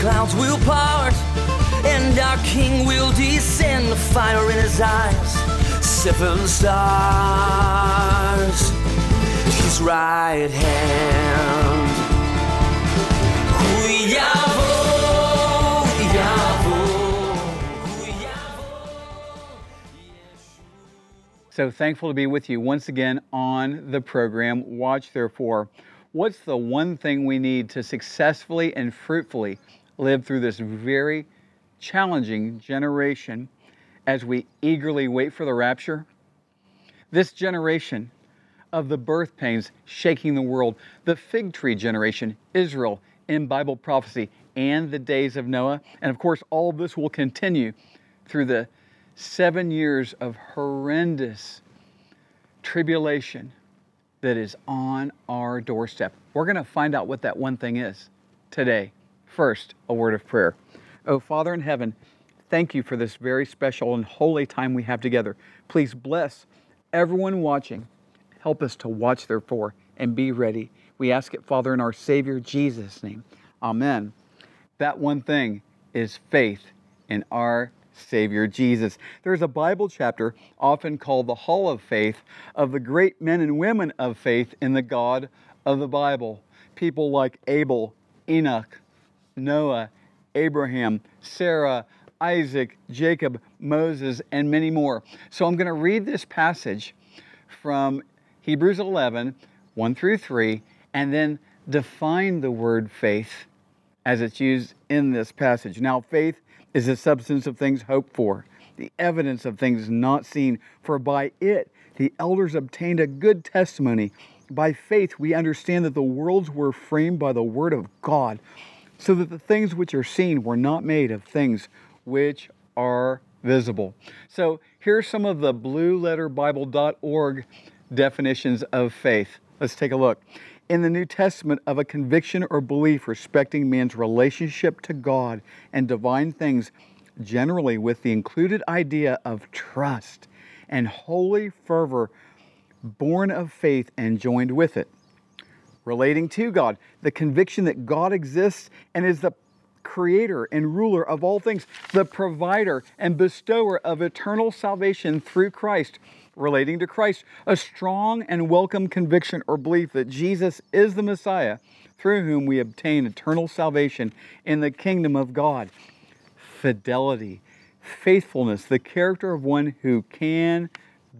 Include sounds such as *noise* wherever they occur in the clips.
Clouds will part, and our King will descend. The fire in his eyes, seven stars. His right hand. So thankful to be with you once again on the program. Watch, therefore. What's the one thing we need to successfully and fruitfully live through this very challenging generation as we eagerly wait for the rapture? This generation of the birth pains shaking the world, the fig tree generation, Israel in Bible prophecy, and the days of Noah. And of course, all of this will continue through the seven years of horrendous tribulation that is on our doorstep. We're going to find out what that one thing is today. First, a word of prayer. Oh, Father in heaven, thank you for this very special and holy time we have together. Please bless everyone watching. Help us to watch, therefore, and be ready. We ask it, Father, in our Savior Jesus' name. Amen. That one thing is faith in our Savior Jesus. There's a Bible chapter often called the Hall of Faith of the great men and women of faith in the God of the Bible. People like Abel, Enoch, Noah, Abraham, Sarah, Isaac, Jacob, Moses, and many more. So I'm going to read this passage from Hebrews 11, 1 through 3, and then define the word faith as it's used in this passage. Now, faith is the substance of things hoped for, the evidence of things not seen, for by it the elders obtained a good testimony. By faith, we understand that the worlds were framed by the word of God, so that the things which are seen were not made of things which are visible. So, here's some of the blueletterbible.org definitions of faith. Let's take a look. In the New Testament, of a conviction or belief respecting man's relationship to God and divine things, generally with the included idea of trust and holy fervor born of faith and joined with it. Relating to God, the conviction that God exists and is the creator and ruler of all things, the provider and bestower of eternal salvation through Christ. Relating to Christ, a strong and welcome conviction or belief that Jesus is the Messiah through whom we obtain eternal salvation in the kingdom of God. Fidelity, faithfulness, the character of one who can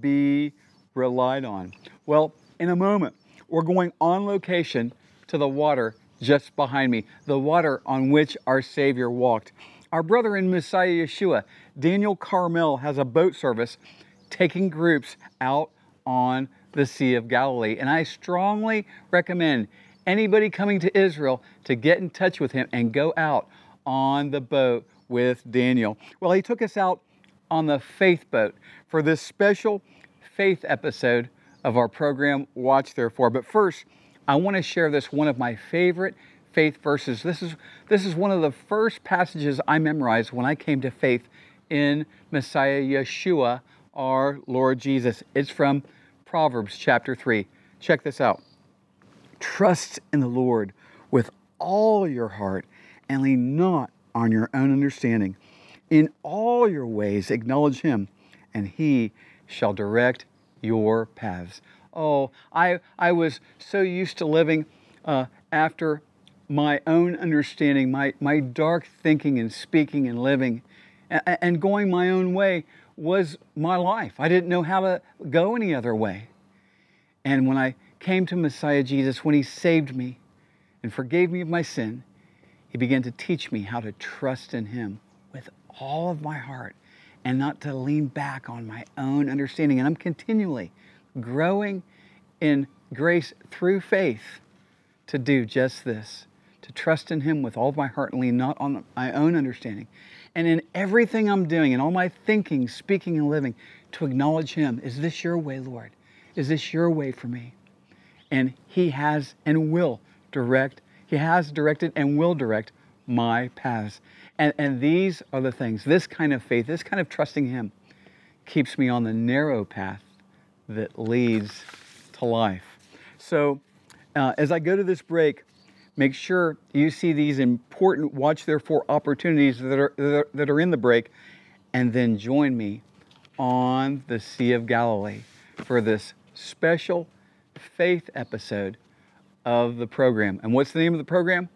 be relied on. Well, in a moment, we're going on location to the water just behind me, the water on which our Savior walked. Our brother in Messiah Yeshua, Daniel Carmel, has a boat service taking groups out on the Sea of Galilee. And I strongly recommend anybody coming to Israel to get in touch with him and go out on the boat with Daniel. Well, he took us out on the faith boat for this special faith episode of our program, Watch Therefore. But first, I want to share this one of my favorite faith verses. This is this is one of the first passages I memorized when I came to faith in Messiah Yeshua, our Lord Jesus. It's from Proverbs chapter 3. Check this out. Trust in the Lord with all your heart and lean not on your own understanding. In all your ways acknowledge him, and he shall direct your paths. Oh, I, I was so used to living uh, after my own understanding, my, my dark thinking and speaking and living, and, and going my own way was my life. I didn't know how to go any other way. And when I came to Messiah Jesus, when He saved me, and forgave me of my sin, He began to teach me how to trust in Him with all of my heart and not to lean back on my own understanding. And I'm continually growing in grace through faith to do just this to trust in Him with all of my heart and lean not on my own understanding. And in everything I'm doing, in all my thinking, speaking, and living, to acknowledge Him. Is this your way, Lord? Is this your way for me? And He has and will direct, He has directed and will direct my paths. And, and these are the things, this kind of faith, this kind of trusting Him keeps me on the narrow path that leads to life. So, uh, as I go to this break, make sure you see these important watch therefore opportunities that are, that are, that are in the break, and then join me on the Sea of Galilee for this special faith episode of the program. And what's the name of the program?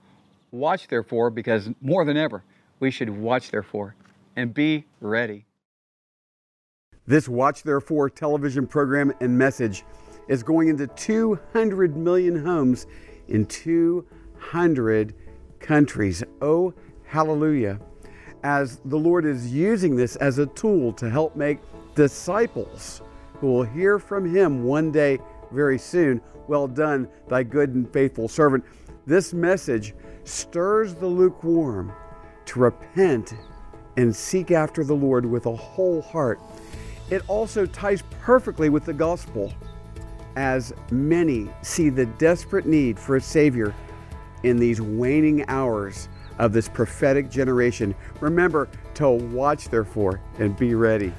Watch therefore, because more than ever, we should watch therefore and be ready. This Watch Therefore television program and message is going into 200 million homes in 200 countries. Oh, hallelujah. As the Lord is using this as a tool to help make disciples who will hear from Him one day very soon. Well done, thy good and faithful servant. This message stirs the lukewarm to repent and seek after the Lord with a whole heart. It also ties perfectly with the gospel as many see the desperate need for a Savior in these waning hours of this prophetic generation. Remember to watch, therefore, and be ready.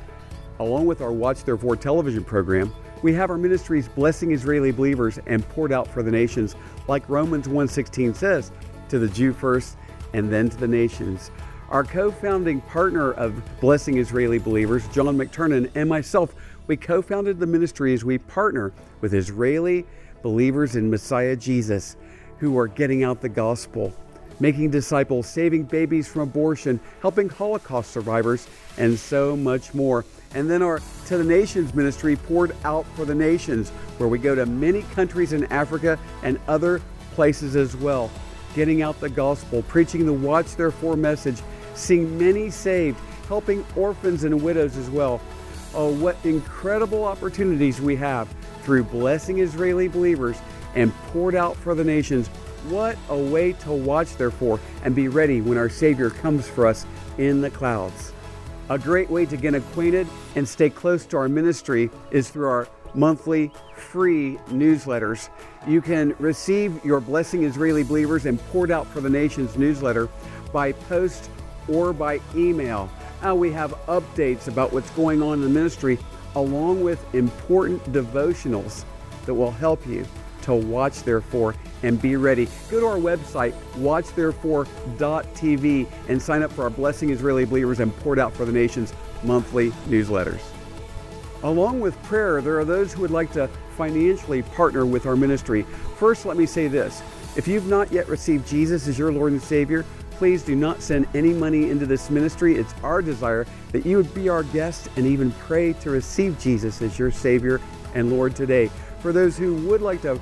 Along with our Watch Therefore television program, we have our ministries blessing Israeli believers and poured out for the nations, like Romans 1:16 says, to the Jew first and then to the nations. Our co-founding partner of Blessing Israeli Believers, John McTernan, and myself we co founded the ministry as we partner with Israeli believers in Messiah Jesus who are getting out the gospel, making disciples, saving babies from abortion, helping Holocaust survivors, and so much more. And then our To the Nations ministry poured out for the nations, where we go to many countries in Africa and other places as well, getting out the gospel, preaching the Watch Therefore message, seeing many saved, helping orphans and widows as well. Oh, what incredible opportunities we have through blessing Israeli believers and poured out for the nations. What a way to watch, therefore, and be ready when our Savior comes for us in the clouds. A great way to get acquainted and stay close to our ministry is through our monthly free newsletters. You can receive your Blessing Israeli Believers and Poured Out for the Nations newsletter by post or by email. Uh, we have updates about what's going on in the ministry, along with important devotionals that will help you to watch therefore and be ready. Go to our website, watchtherefore.tv, and sign up for our Blessing Israeli Believers and Poured Out for the Nations monthly newsletters. Along with prayer, there are those who would like to financially partner with our ministry. First, let me say this if you've not yet received Jesus as your Lord and Savior, Please do not send any money into this ministry. It's our desire that you would be our guest and even pray to receive Jesus as your Savior and Lord today. For those who would like to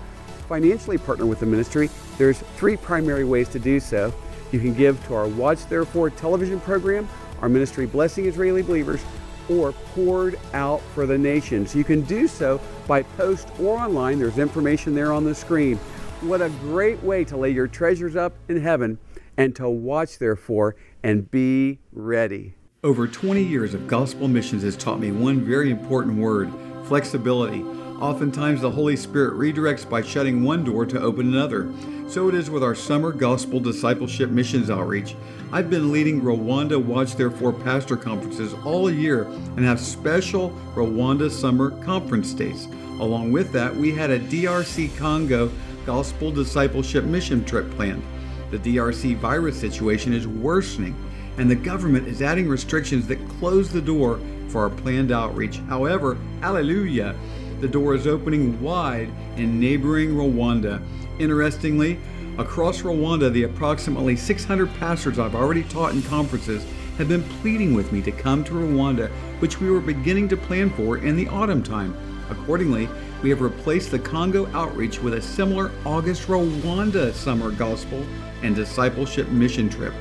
financially partner with the ministry, there's three primary ways to do so. You can give to our Watch Therefore television program, our ministry Blessing Israeli Believers, or poured out for the nations. You can do so by post or online. There's information there on the screen. What a great way to lay your treasures up in heaven and to watch, therefore, and be ready. Over 20 years of gospel missions has taught me one very important word flexibility. Oftentimes, the Holy Spirit redirects by shutting one door to open another. So it is with our summer gospel discipleship missions outreach. I've been leading Rwanda Watch Therefore pastor conferences all year and have special Rwanda summer conference days. Along with that, we had a DRC Congo gospel discipleship mission trip planned. The DRC virus situation is worsening, and the government is adding restrictions that close the door for our planned outreach. However, hallelujah, the door is opening wide in neighboring Rwanda. Interestingly, across Rwanda, the approximately 600 pastors I've already taught in conferences have been pleading with me to come to Rwanda, which we were beginning to plan for in the autumn time. Accordingly, we have replaced the Congo outreach with a similar August Rwanda summer gospel and discipleship mission trip.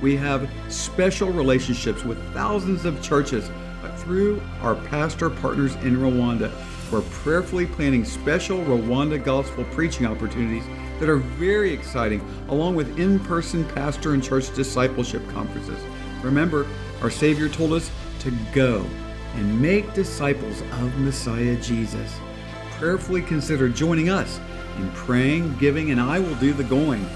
We have special relationships with thousands of churches through our pastor partners in Rwanda. We're prayerfully planning special Rwanda gospel preaching opportunities that are very exciting, along with in person pastor and church discipleship conferences. Remember, our Savior told us to go and make disciples of Messiah Jesus. Prayerfully consider joining us in praying, giving, and I will do the going.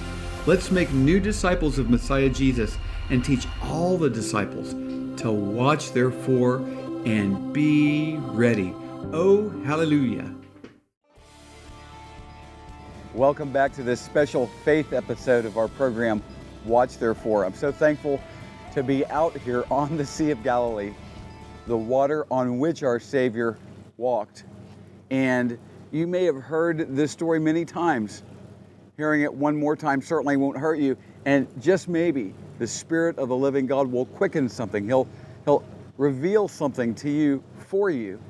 Let's make new disciples of Messiah Jesus and teach all the disciples to watch, therefore, and be ready. Oh, hallelujah. Welcome back to this special faith episode of our program, Watch Therefore. I'm so thankful to be out here on the Sea of Galilee, the water on which our Savior walked. And you may have heard this story many times. Hearing it one more time certainly won't hurt you. And just maybe the Spirit of the living God will quicken something. He'll, he'll reveal something to you for you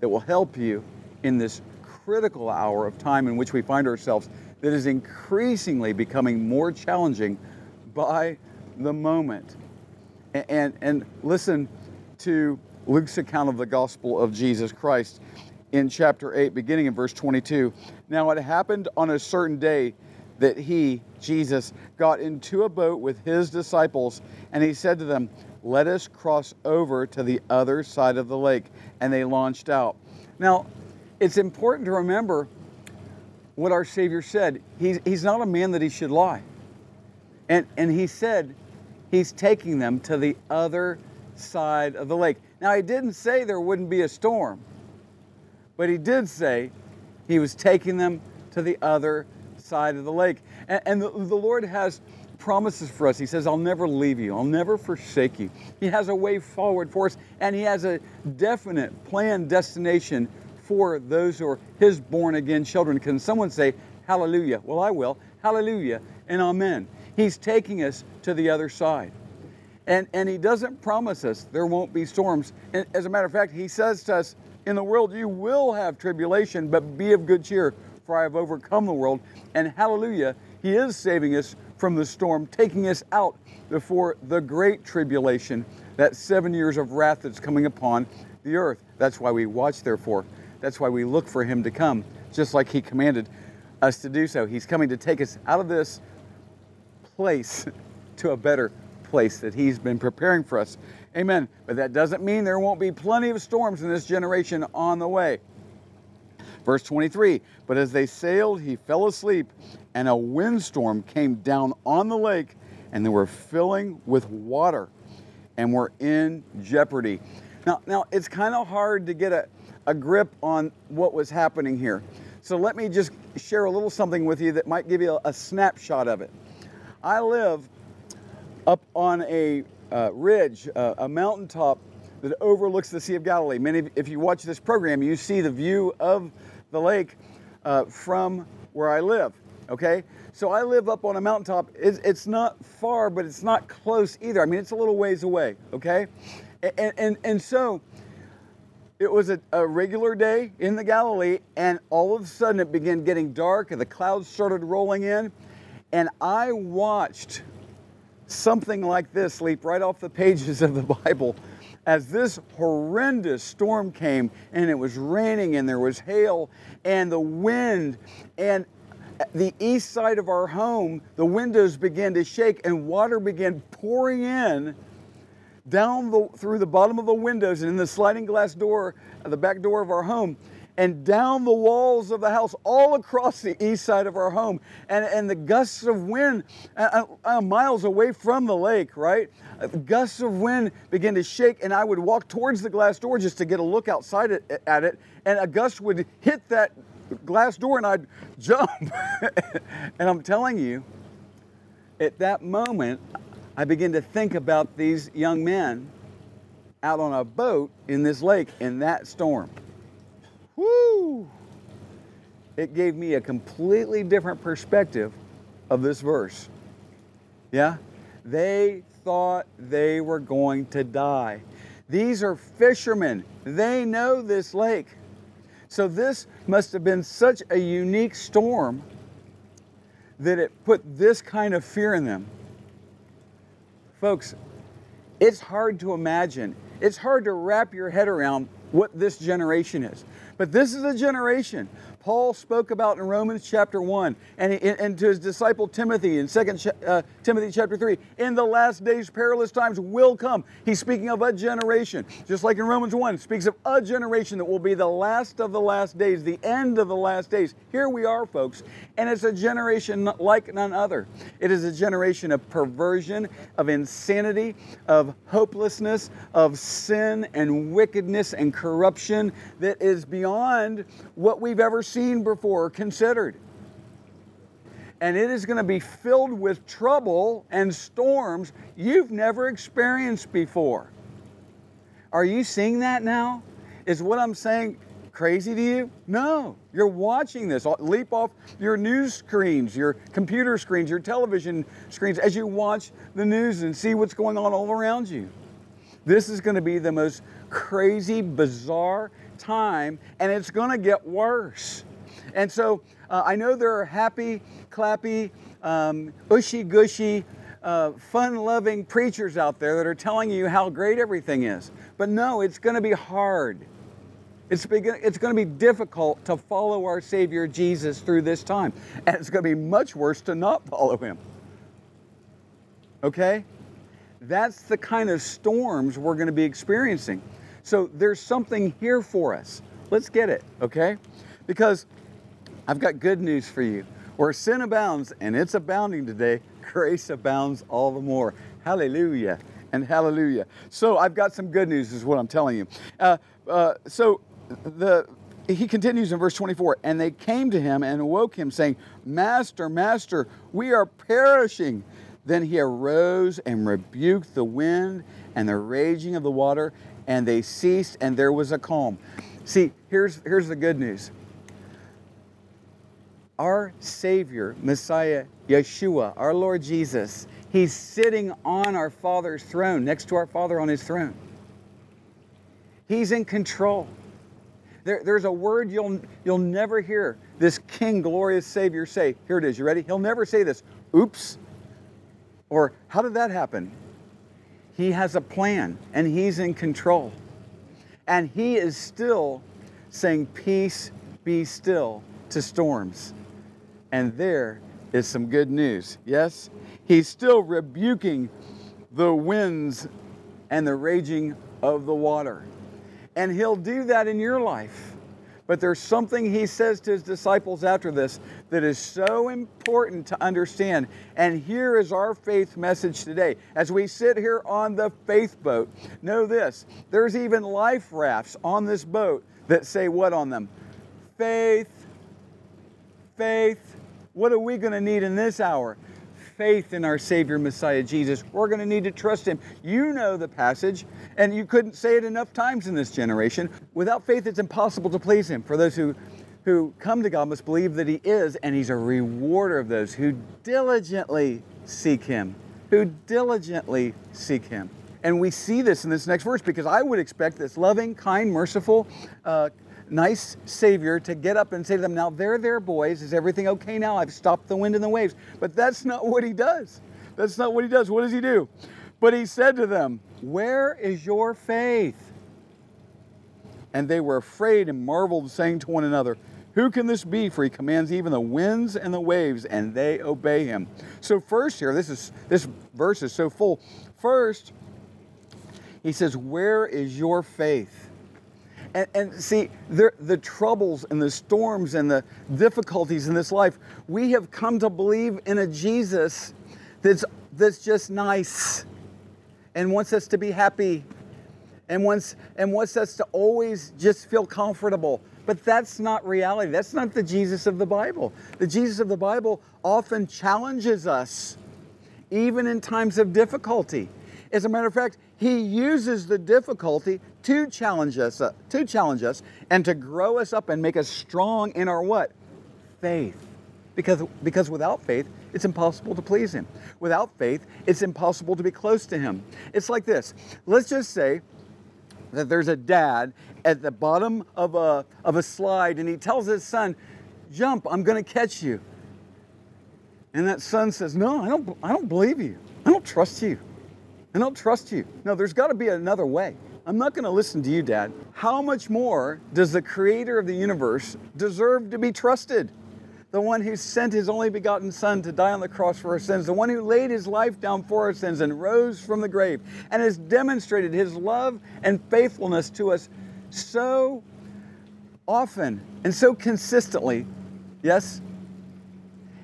that will help you in this critical hour of time in which we find ourselves that is increasingly becoming more challenging by the moment. And, and, and listen to Luke's account of the gospel of Jesus Christ in chapter 8, beginning in verse 22. Now it happened on a certain day that he, Jesus, got into a boat with his disciples, and he said to them, Let us cross over to the other side of the lake. And they launched out. Now, it's important to remember what our Savior said. He's, he's not a man that he should lie. And, and he said he's taking them to the other side of the lake. Now, he didn't say there wouldn't be a storm, but he did say he was taking them to the other side of the lake. And, and the, the Lord has promises for us. He says, I'll never leave you, I'll never forsake you. He has a way forward for us, and He has a definite planned destination for those who are His born again children. Can someone say, Hallelujah? Well, I will. Hallelujah and Amen. He's taking us to the other side. And, and He doesn't promise us there won't be storms. And as a matter of fact, He says to us, In the world you will have tribulation, but be of good cheer, for I have overcome the world. And hallelujah, He is saving us from the storm, taking us out before the great tribulation, that seven years of wrath that's coming upon the earth. That's why we watch, therefore. That's why we look for Him to come, just like He commanded us to do so. He's coming to take us out of this place *laughs* to a better place that He's been preparing for us. Amen. But that doesn't mean there won't be plenty of storms in this generation on the way. Verse 23 But as they sailed, he fell asleep, and a windstorm came down on the lake, and they were filling with water and were in jeopardy. Now, now it's kind of hard to get a, a grip on what was happening here. So let me just share a little something with you that might give you a, a snapshot of it. I live up on a uh, ridge, uh, a mountaintop that overlooks the Sea of Galilee. Many, if you watch this program, you see the view of the lake uh, from where I live. Okay, so I live up on a mountaintop. It's, it's, not far, but it's not close either. I mean, it's a little ways away. Okay, and and, and so it was a, a regular day in the Galilee, and all of a sudden it began getting dark, and the clouds started rolling in, and I watched something like this leap right off the pages of the Bible as this horrendous storm came and it was raining and there was hail and the wind and the east side of our home, the windows began to shake and water began pouring in down the, through the bottom of the windows and in the sliding glass door, the back door of our home and down the walls of the house, all across the east side of our home. And, and the gusts of wind, uh, uh, miles away from the lake, right? Uh, gusts of wind began to shake, and I would walk towards the glass door just to get a look outside it, at it, and a gust would hit that glass door, and I'd *laughs* jump. and I'm telling you, at that moment, I began to think about these young men out on a boat in this lake in that storm. Woo! It gave me a completely different perspective of this verse. Yeah? They thought they were going to die. These are fishermen. They know this lake. So this must have been such a unique storm that it put this kind of fear in them. Folks, it's hard to imagine. It's hard to wrap your head around what this generation is. But this is a generation Paul spoke about in Romans chapter 1 and, and to his disciple Timothy in 2 uh, Timothy chapter 3. In the last days, perilous times will come. He's speaking of a generation, just like in Romans 1, speaks of a generation that will be the last of the last days, the end of the last days. Here we are, folks, and it's a generation like none other. It is a generation of perversion, of insanity, of hopelessness, of sin and wickedness and corruption that is beyond what we've ever seen before or considered. And it is going to be filled with trouble and storms you've never experienced before. Are you seeing that now? Is what I'm saying crazy to you? No. You're watching this leap off your news screens, your computer screens, your television screens as you watch the news and see what's going on all around you. This is going to be the most crazy, bizarre time, and it's going to get worse. And so uh, I know there are happy, clappy, um, ushy gushy, uh, fun loving preachers out there that are telling you how great everything is. But no, it's going to be hard. It's, it's going to be difficult to follow our Savior Jesus through this time. And it's going to be much worse to not follow Him. Okay? That's the kind of storms we're going to be experiencing. So there's something here for us. Let's get it, okay? Because I've got good news for you. Where sin abounds, and it's abounding today, *laughs* grace abounds all the more. Hallelujah and hallelujah. So I've got some good news, is what I'm telling you. Uh, uh, so the he continues in verse 24, and they came to him and awoke him, saying, Master, Master, we are perishing. Then he arose and rebuked the wind and the raging of the water, and they ceased, and there was a calm. See, here's, here's the good news our Savior, Messiah, Yeshua, our Lord Jesus, He's sitting on our Father's throne, next to our Father on His throne. He's in control. There, there's a word you'll, you'll never hear this King, glorious Savior say. Here it is. You ready? He'll never say this, oops, or how did that happen? He has a plan and He's in control. And He is still saying, Peace, be still to storms. And there is some good news. Yes? He's still rebuking the winds and the raging of the water. And he'll do that in your life. But there's something he says to his disciples after this that is so important to understand. And here is our faith message today. As we sit here on the faith boat, know this there's even life rafts on this boat that say what on them? Faith, faith, what are we going to need in this hour? Faith in our Savior Messiah Jesus. We're going to need to trust Him. You know the passage, and you couldn't say it enough times in this generation. Without faith, it's impossible to please Him. For those who who come to God must believe that He is, and He's a rewarder of those who diligently seek Him. Who diligently seek Him. And we see this in this next verse because I would expect this loving, kind, merciful, uh, nice Savior to get up and say to them, Now, there, there, boys, is everything okay now? I've stopped the wind and the waves. But that's not what he does. That's not what he does. What does he do? But he said to them, Where is your faith? And they were afraid and marveled, saying to one another, Who can this be? For he commands even the winds and the waves, and they obey him. So, first here, this is this verse is so full. First, he says, Where is your faith? And, and see, the, the troubles and the storms and the difficulties in this life, we have come to believe in a Jesus that's, that's just nice and wants us to be happy and wants, and wants us to always just feel comfortable. But that's not reality. That's not the Jesus of the Bible. The Jesus of the Bible often challenges us, even in times of difficulty. As a matter of fact, he uses the difficulty to challenge us, uh, to challenge us, and to grow us up and make us strong in our what? Faith. Because, because without faith, it's impossible to please Him. Without faith, it's impossible to be close to Him. It's like this. Let's just say that there's a dad at the bottom of a, of a slide and he tells his son, Jump, I'm to catch you. And that son says, No, I don't, I don't believe you. I don't trust you. I don't trust you. No, there's got to be another way. I'm not going to listen to you, Dad. How much more does the creator of the universe deserve to be trusted? The one who sent his only begotten Son to die on the cross for our sins, the one who laid his life down for our sins and rose from the grave and has demonstrated his love and faithfulness to us so often and so consistently. Yes?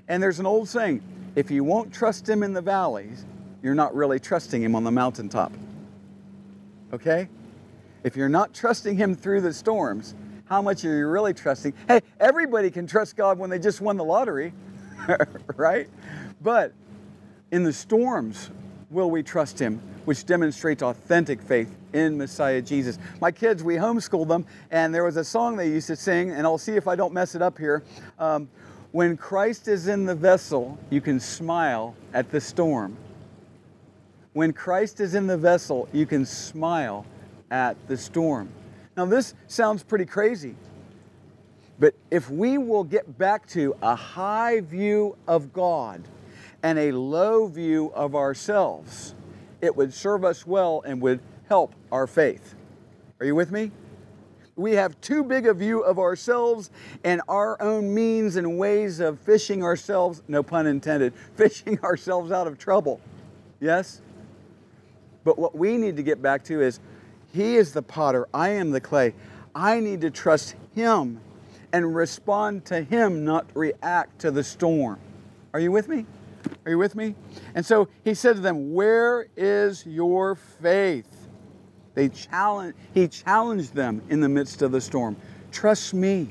And there's an old saying if you won't trust him in the valleys, you're not really trusting him on the mountaintop. Okay? If you're not trusting him through the storms, how much are you really trusting? Hey, everybody can trust God when they just won the lottery, *laughs* right? But in the storms, will we trust him? Which demonstrates authentic faith in Messiah Jesus. My kids, we homeschooled them, and there was a song they used to sing, and I'll see if I don't mess it up here. Um, when Christ is in the vessel, you can smile at the storm. When Christ is in the vessel, you can smile at the storm. Now, this sounds pretty crazy, but if we will get back to a high view of God and a low view of ourselves, it would serve us well and would help our faith. Are you with me? We have too big a view of ourselves and our own means and ways of fishing ourselves, no pun intended, *laughs* fishing ourselves out of trouble. Yes? But what we need to get back to is He is the potter, I am the clay. I need to trust Him and respond to Him, not react to the storm. Are you with me? Are you with me? And so He said to them, Where is your faith? They challenge, he challenged them in the midst of the storm. Trust me.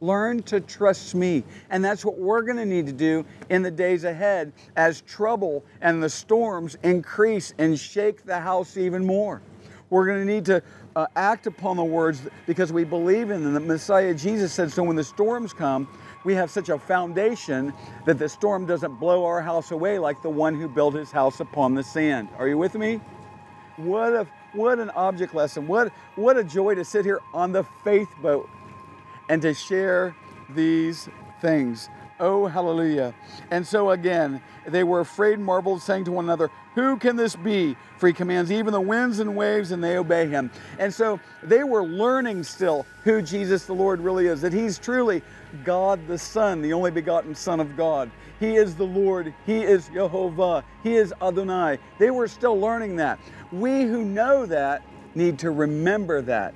Learn to trust me. And that's what we're going to need to do in the days ahead as trouble and the storms increase and shake the house even more. We're going to need to uh, act upon the words because we believe in them. The Messiah Jesus said, So when the storms come, we have such a foundation that the storm doesn't blow our house away like the one who built his house upon the sand. Are you with me? What a what an object lesson. What, what a joy to sit here on the faith boat and to share these things. Oh, hallelujah. And so again, they were afraid and marveled, saying to one another, Who can this be? For he commands even the winds and waves, and they obey him. And so they were learning still who Jesus the Lord really is, that he's truly God the Son, the only begotten Son of God. He is the Lord. He is Jehovah. He is Adonai. They were still learning that. We who know that need to remember that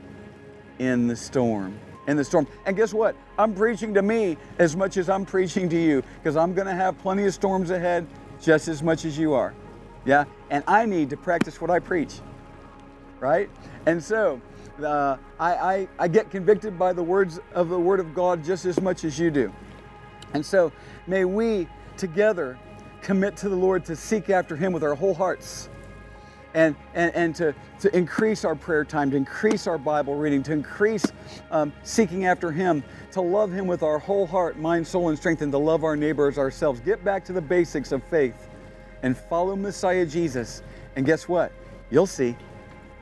in the storm. In the storm. And guess what? I'm preaching to me as much as I'm *laughs* preaching to you because I'm going to have plenty of storms ahead just as much as you are. Yeah? And I need to practice what I preach. Right? And so, uh, I, I, I get convicted by the words of the Word of God just as much as you do. And so, may we together commit to the Lord to seek after Him with our whole hearts and, and, and to, to increase our prayer time, to increase our Bible reading, to increase um, seeking after Him, to love Him with our whole heart, mind, soul, and strength, and to love our neighbors ourselves. Get back to the basics of faith and follow Messiah Jesus. And guess what? You'll see.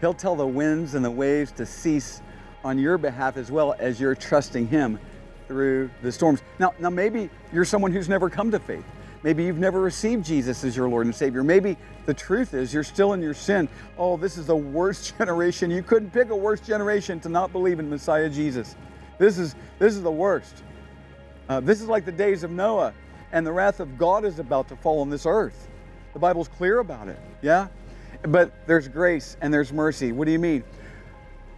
He'll tell the winds and the waves to cease on your behalf as well as you're trusting Him through the storms. Now, now maybe you're someone who's never come to faith. Maybe you've never received Jesus as your Lord and Savior. Maybe the truth is you're still in your sin. Oh, this is the worst *laughs* generation. You couldn't pick a worse generation to not believe in Messiah Jesus. This is this is the worst. Uh, this is like the days of Noah, and the wrath of God is about to fall on this earth. The Bible's clear about it. Yeah, but there's grace and there's mercy. What do you mean?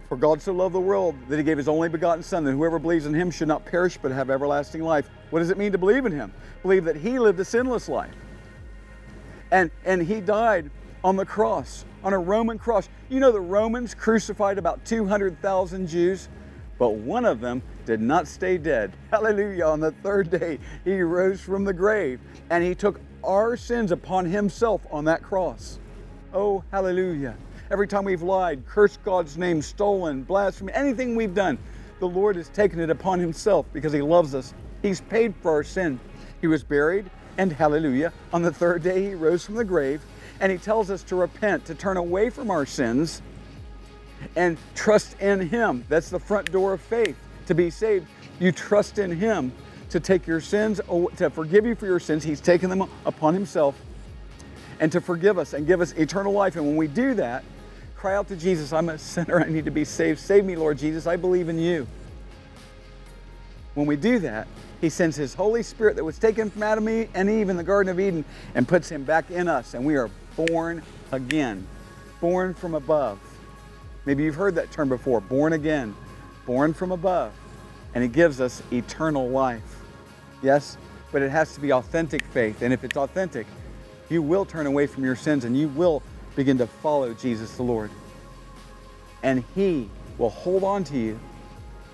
For God so loved the world that he gave his only begotten Son, that whoever believes in him should not perish but have everlasting life. What does it mean to believe in him? Believe that he lived a sinless life. And, and he died on the cross, on a Roman cross. You know, the Romans crucified about 200,000 Jews, but one of them did not stay dead. *laughs* Hallelujah. On the third day, he rose from the grave and he took our sins upon himself on that cross. Oh, hallelujah. Every time we've lied, cursed God's name, stolen, blasphemed, anything we've done, the Lord has taken it upon Himself because He loves us. He's paid for our sin. He was buried, and hallelujah, on the third day He rose from the grave, and He tells us to repent, to turn away from our sins, and trust in Him. That's the front door of faith. To be saved, you trust in Him to take your sins, to forgive you for your sins. He's taken them upon Himself and to forgive us and give us eternal life. And when we do that, cry out to Jesus, I'm a sinner, I need to be saved. Save me, Lord Jesus, I believe in you. When we do that, He sends His Holy Spirit that was taken from Adam and Eve in the Garden of Eden and puts Him back in us, and we are born again, born from above. Maybe you've heard that term before born again, born from above, and He gives us eternal life. Yes, but it has to be authentic faith, and if it's authentic, you will turn away from your sins and you will begin to follow Jesus the Lord. And He will hold on to you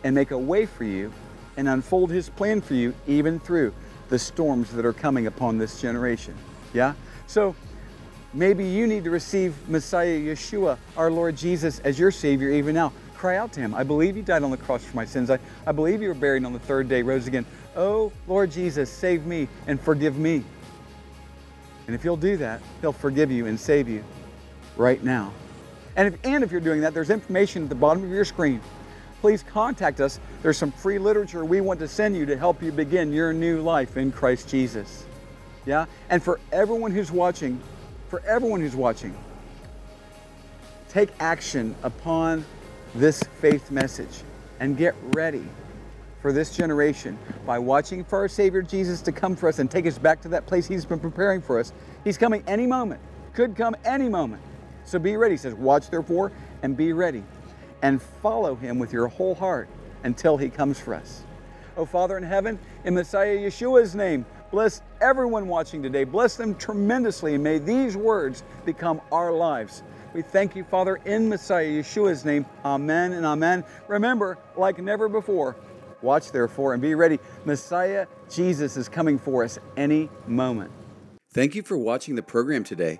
and make a way for you and unfold His plan for you, even through the storms that are coming upon this generation. Yeah? So maybe you need to receive Messiah Yeshua, our Lord Jesus, as your Savior even now. Cry out to Him. I believe you died on the cross for my sins. I, I believe you were buried on the third day, rose again. Oh, Lord Jesus, save me and forgive me. And if you'll do that, He'll forgive you and save you right now. And if, and if you're doing that, there's information at the bottom of your screen. Please contact us. There's some free literature we want to send you to help you begin your new life in Christ Jesus. Yeah? And for everyone who's watching, for everyone who's watching, take action upon this faith message and get ready for this generation by watching for our Savior Jesus to come for us and take us back to that place He's been preparing for us. He's coming any moment, could come any moment. So be ready. He says, Watch therefore and be ready and follow Him with your whole heart until He comes for us. Oh, Father in heaven, in Messiah Yeshua's name, bless everyone watching today. Bless them tremendously, and may these words become our lives. We thank you, Father, in Messiah Yeshua's name. Amen and amen. Remember, like never before, Watch therefore and be ready. Messiah Jesus is coming for us any moment. Thank you for watching the program today.